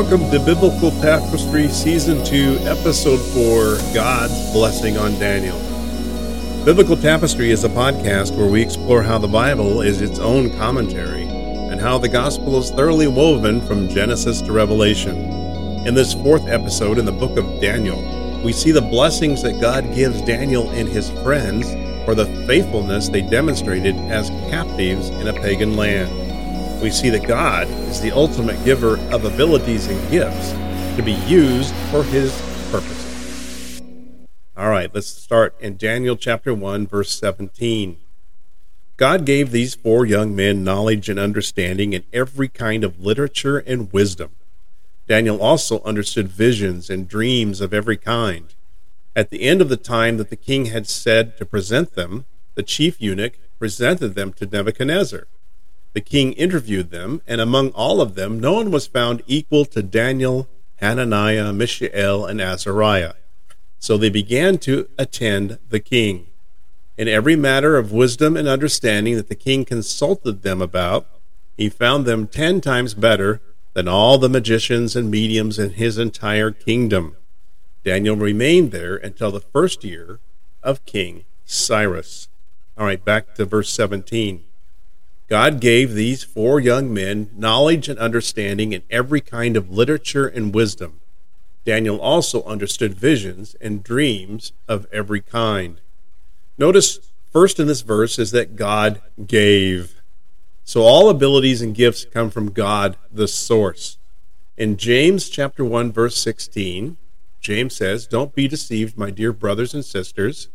welcome to Biblical Tapestry Season 2, Episode 4 God's Blessing on Daniel. Biblical Tapestry is a podcast where we explore how the Bible is its own commentary and how the Gospel is thoroughly woven from Genesis to Revelation. In this fourth episode in the book of Daniel, we see the blessings that God gives Daniel and his friends for the faithfulness they demonstrated as captives in a pagan land we see that God is the ultimate giver of abilities and gifts to be used for his purposes. All right, let's start in Daniel chapter 1, verse 17. God gave these four young men knowledge and understanding in every kind of literature and wisdom. Daniel also understood visions and dreams of every kind. At the end of the time that the king had said to present them, the chief eunuch presented them to Nebuchadnezzar. The king interviewed them, and among all of them, no one was found equal to Daniel, Hananiah, Mishael, and Azariah. So they began to attend the king. In every matter of wisdom and understanding that the king consulted them about, he found them ten times better than all the magicians and mediums in his entire kingdom. Daniel remained there until the first year of King Cyrus. All right, back to verse 17. God gave these four young men knowledge and understanding in every kind of literature and wisdom. Daniel also understood visions and dreams of every kind. Notice first in this verse is that God gave. So all abilities and gifts come from God, the source. In James chapter 1 verse 16, James says, "Don't be deceived, my dear brothers and sisters."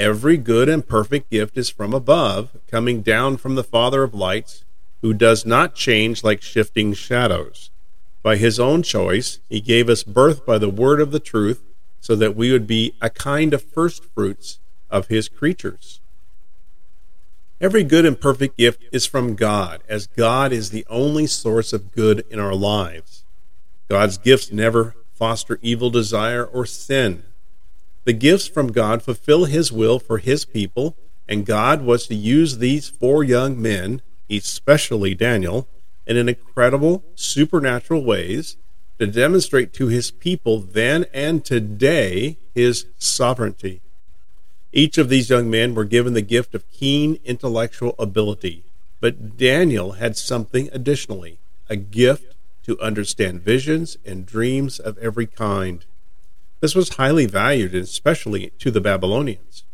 Every good and perfect gift is from above, coming down from the Father of lights, who does not change like shifting shadows. By his own choice, he gave us birth by the word of the truth, so that we would be a kind of first fruits of his creatures. Every good and perfect gift is from God, as God is the only source of good in our lives. God's gifts never foster evil desire or sin. The gifts from God fulfill His will for His people, and God was to use these four young men, especially Daniel, in an incredible supernatural ways to demonstrate to His people then and today His sovereignty. Each of these young men were given the gift of keen intellectual ability, but Daniel had something additionally a gift to understand visions and dreams of every kind. This was highly valued, especially to the Babylonians.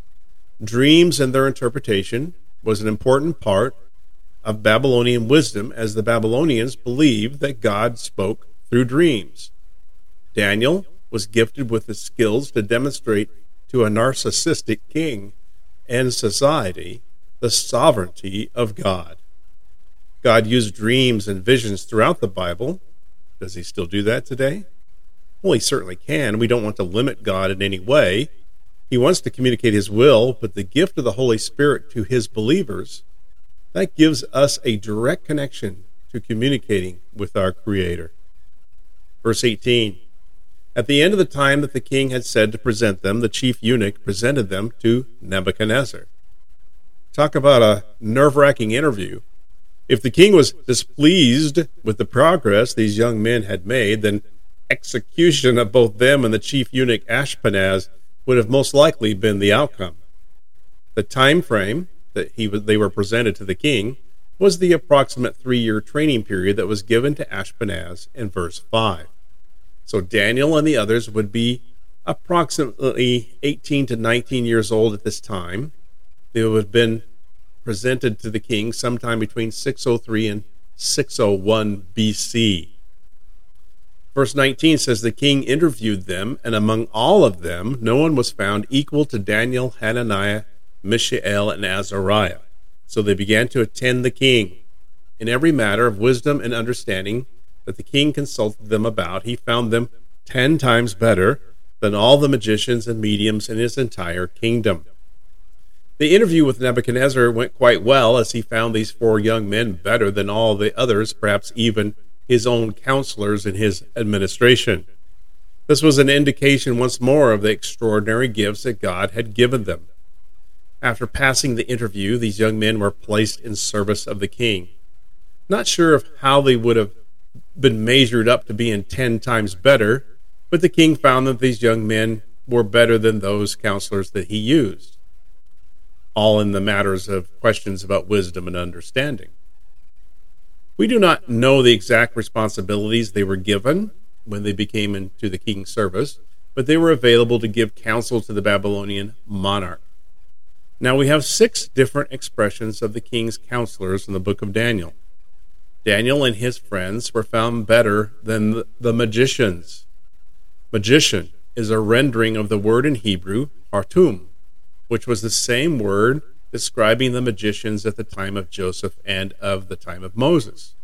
Dreams and their interpretation was an important part of Babylonian wisdom, as the Babylonians believed that God spoke through dreams. Daniel was gifted with the skills to demonstrate to a narcissistic king and society the sovereignty of God. God used dreams and visions throughout the Bible. Does he still do that today? Well, he certainly can. We don't want to limit God in any way. He wants to communicate his will, but the gift of the Holy Spirit to his believers, that gives us a direct connection to communicating with our Creator. Verse 18 At the end of the time that the king had said to present them, the chief eunuch presented them to Nebuchadnezzar. Talk about a nerve wracking interview. If the king was displeased with the progress these young men had made, then execution of both them and the chief eunuch Ashpenaz would have most likely been the outcome. The time frame that he they were presented to the king was the approximate three year training period that was given to Ashpenaz in verse 5. So Daniel and the others would be approximately 18 to 19 years old at this time. They would have been presented to the king sometime between 603 and 601 BC. Verse 19 says, The king interviewed them, and among all of them, no one was found equal to Daniel, Hananiah, Mishael, and Azariah. So they began to attend the king. In every matter of wisdom and understanding that the king consulted them about, he found them ten times better than all the magicians and mediums in his entire kingdom. The interview with Nebuchadnezzar went quite well, as he found these four young men better than all the others, perhaps even his own counselors in his administration. This was an indication once more of the extraordinary gifts that God had given them. After passing the interview, these young men were placed in service of the king. Not sure of how they would have been measured up to being 10 times better, but the king found that these young men were better than those counselors that he used, all in the matters of questions about wisdom and understanding. We do not know the exact responsibilities they were given when they became into the king's service, but they were available to give counsel to the Babylonian monarch. Now we have six different expressions of the king's counselors in the book of Daniel. Daniel and his friends were found better than the magicians. Magician is a rendering of the word in Hebrew, hartum, which was the same word describing the magicians at the time of Joseph and of the time of Moses.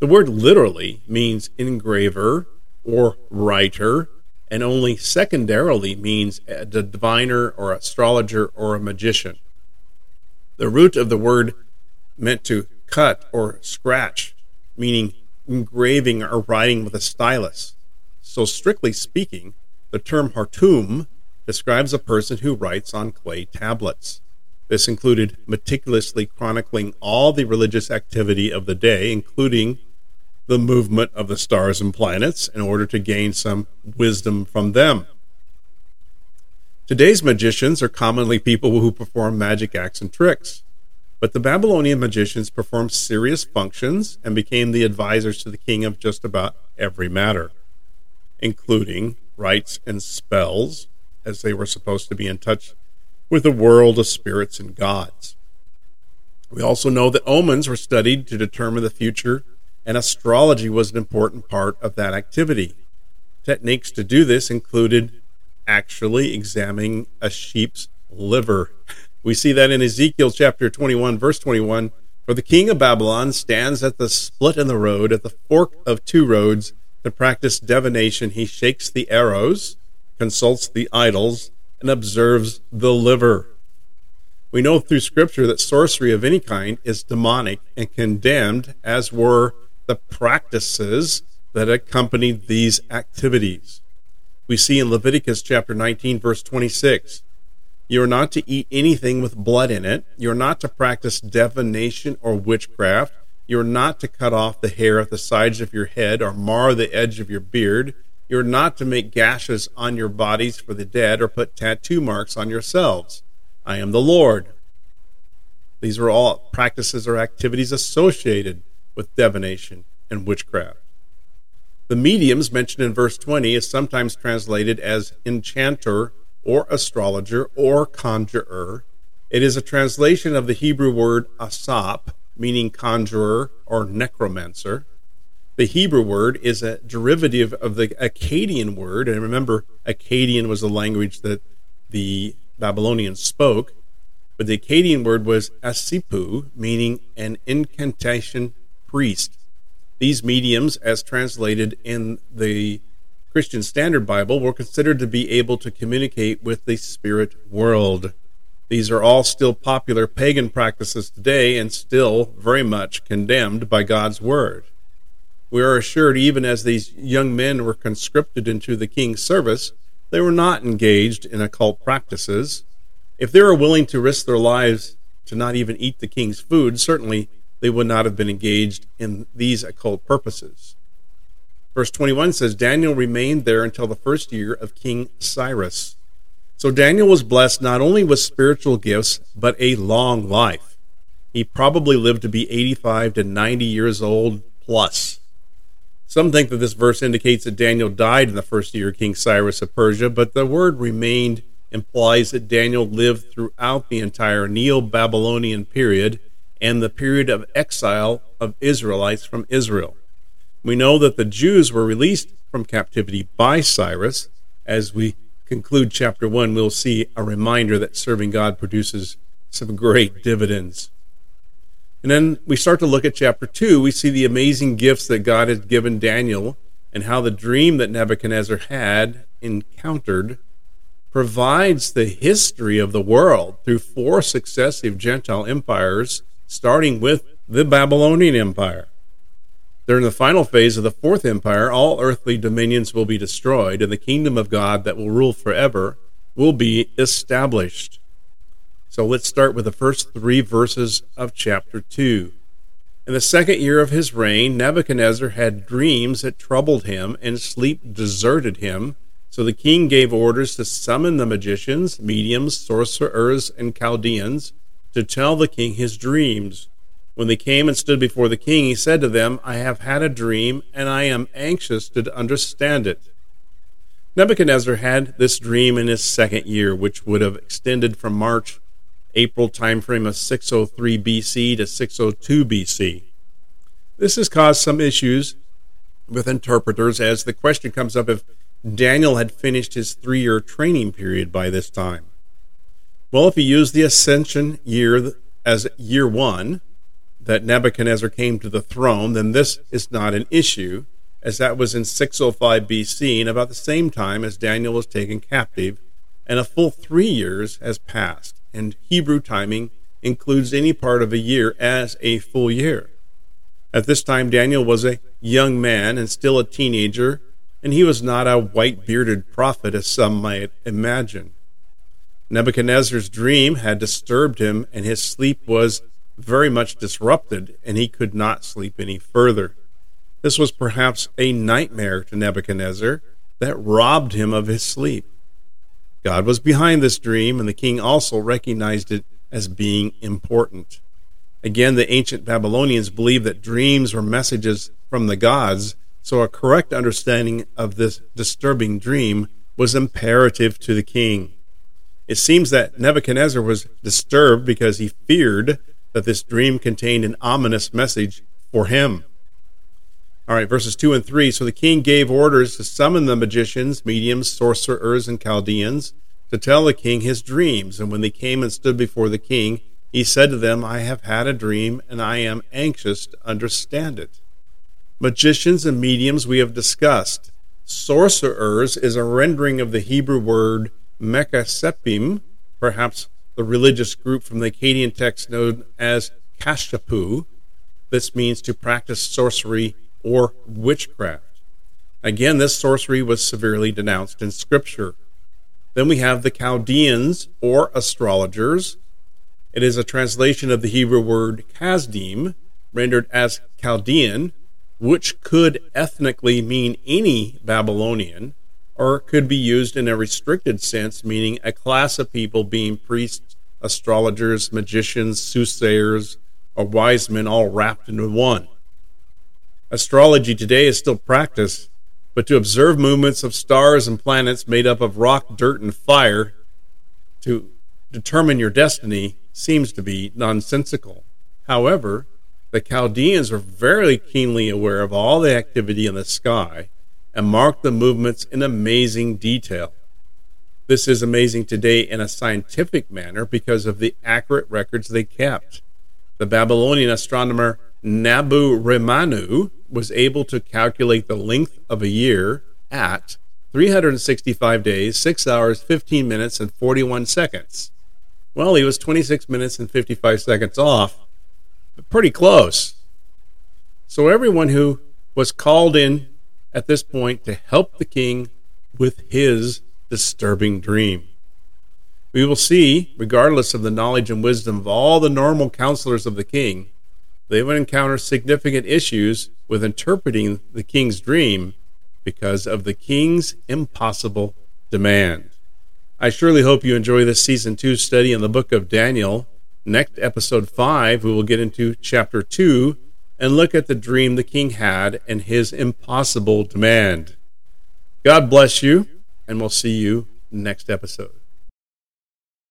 The word literally means engraver or writer and only secondarily means a diviner or astrologer or a magician. The root of the word meant to cut or scratch, meaning engraving or writing with a stylus. So, strictly speaking, the term hartum describes a person who writes on clay tablets. This included meticulously chronicling all the religious activity of the day, including the movement of the stars and planets in order to gain some wisdom from them. Today's magicians are commonly people who perform magic acts and tricks, but the Babylonian magicians performed serious functions and became the advisors to the king of just about every matter, including rites and spells, as they were supposed to be in touch with the world of spirits and gods. We also know that omens were studied to determine the future and astrology was an important part of that activity. Techniques to do this included actually examining a sheep's liver. We see that in Ezekiel chapter 21, verse 21. For the king of Babylon stands at the split in the road, at the fork of two roads, to practice divination. He shakes the arrows, consults the idols, and observes the liver. We know through Scripture that sorcery of any kind is demonic and condemned, as were the practices that accompanied these activities. We see in Leviticus chapter 19, verse 26 You are not to eat anything with blood in it. You are not to practice divination or witchcraft. You are not to cut off the hair at the sides of your head or mar the edge of your beard. You are not to make gashes on your bodies for the dead or put tattoo marks on yourselves. I am the Lord. These are all practices or activities associated with divination and witchcraft. The mediums mentioned in verse 20 is sometimes translated as enchanter or astrologer or conjurer. It is a translation of the Hebrew word asap, meaning conjurer or necromancer. The Hebrew word is a derivative of the Akkadian word, and remember, Akkadian was the language that the Babylonians spoke, but the Akkadian word was asipu, meaning an incantation priest. These mediums, as translated in the Christian Standard Bible, were considered to be able to communicate with the spirit world. These are all still popular pagan practices today and still very much condemned by God's word. We are assured, even as these young men were conscripted into the king's service, they were not engaged in occult practices. If they were willing to risk their lives to not even eat the king's food, certainly they would not have been engaged in these occult purposes. Verse 21 says Daniel remained there until the first year of King Cyrus. So Daniel was blessed not only with spiritual gifts, but a long life. He probably lived to be 85 to 90 years old plus. Some think that this verse indicates that Daniel died in the first year of King Cyrus of Persia, but the word remained implies that Daniel lived throughout the entire Neo Babylonian period and the period of exile of Israelites from Israel. We know that the Jews were released from captivity by Cyrus. As we conclude chapter 1, we'll see a reminder that serving God produces some great dividends. And then we start to look at chapter 2. We see the amazing gifts that God has given Daniel and how the dream that Nebuchadnezzar had encountered provides the history of the world through four successive Gentile empires starting with the Babylonian Empire. During the final phase of the fourth empire, all earthly dominions will be destroyed, and the kingdom of God that will rule forever will be established. So let's start with the first three verses of chapter 2. In the second year of his reign, Nebuchadnezzar had dreams that troubled him, and sleep deserted him. So the king gave orders to summon the magicians, mediums, sorcerers, and Chaldeans to tell the king his dreams. When they came and stood before the king, he said to them, I have had a dream, and I am anxious to understand it. Nebuchadnezzar had this dream in his second year, which would have extended from March April timeframe of 603 BC to 602 BC. This has caused some issues with interpreters as the question comes up if Daniel had finished his three year training period by this time. Well, if he used the ascension year as year one, that Nebuchadnezzar came to the throne, then this is not an issue, as that was in 605 BC and about the same time as Daniel was taken captive, and a full three years has passed and Hebrew timing includes any part of a year as a full year. At this time, Daniel was a young man and still a teenager, and he was not a white bearded prophet as some might imagine. Nebuchadnezzar's dream had disturbed him, and his sleep was very much disrupted, and he could not sleep any further. This was perhaps a nightmare to Nebuchadnezzar that robbed him of his sleep. God was behind this dream, and the king also recognized it as being important. Again, the ancient Babylonians believed that dreams were messages from the gods, so a correct understanding of this disturbing dream was imperative to the king. It seems that Nebuchadnezzar was disturbed because he feared that this dream contained an ominous message for him. All right, verses 2 and 3. So the king gave orders to summon the magicians, mediums, sorcerers, and Chaldeans to tell the king his dreams. And when they came and stood before the king, he said to them, I have had a dream, and I am anxious to understand it. Magicians and mediums we have discussed. Sorcerers is a rendering of the Hebrew word mekasepim, perhaps the religious group from the Akkadian text known as Kashapu. This means to practice sorcery or witchcraft. Again, this sorcery was severely denounced in Scripture. Then we have the Chaldeans or astrologers. It is a translation of the Hebrew word Kasdim, rendered as Chaldean, which could ethnically mean any Babylonian, or could be used in a restricted sense, meaning a class of people being priests, astrologers, magicians, soothsayers, or wise men all wrapped into one. Astrology today is still practiced, but to observe movements of stars and planets made up of rock, dirt, and fire to determine your destiny seems to be nonsensical. However, the Chaldeans were very keenly aware of all the activity in the sky and marked the movements in amazing detail. This is amazing today in a scientific manner because of the accurate records they kept. The Babylonian astronomer Nabu Ramanu was able to calculate the length of a year at 365 days, 6 hours, 15 minutes, and 41 seconds. Well, he was 26 minutes and 55 seconds off, but pretty close. So, everyone who was called in at this point to help the king with his disturbing dream. We will see, regardless of the knowledge and wisdom of all the normal counselors of the king, they would encounter significant issues with interpreting the king's dream because of the king's impossible demand. I surely hope you enjoy this season two study in the book of Daniel. Next, episode five, we will get into chapter two and look at the dream the king had and his impossible demand. God bless you, and we'll see you next episode.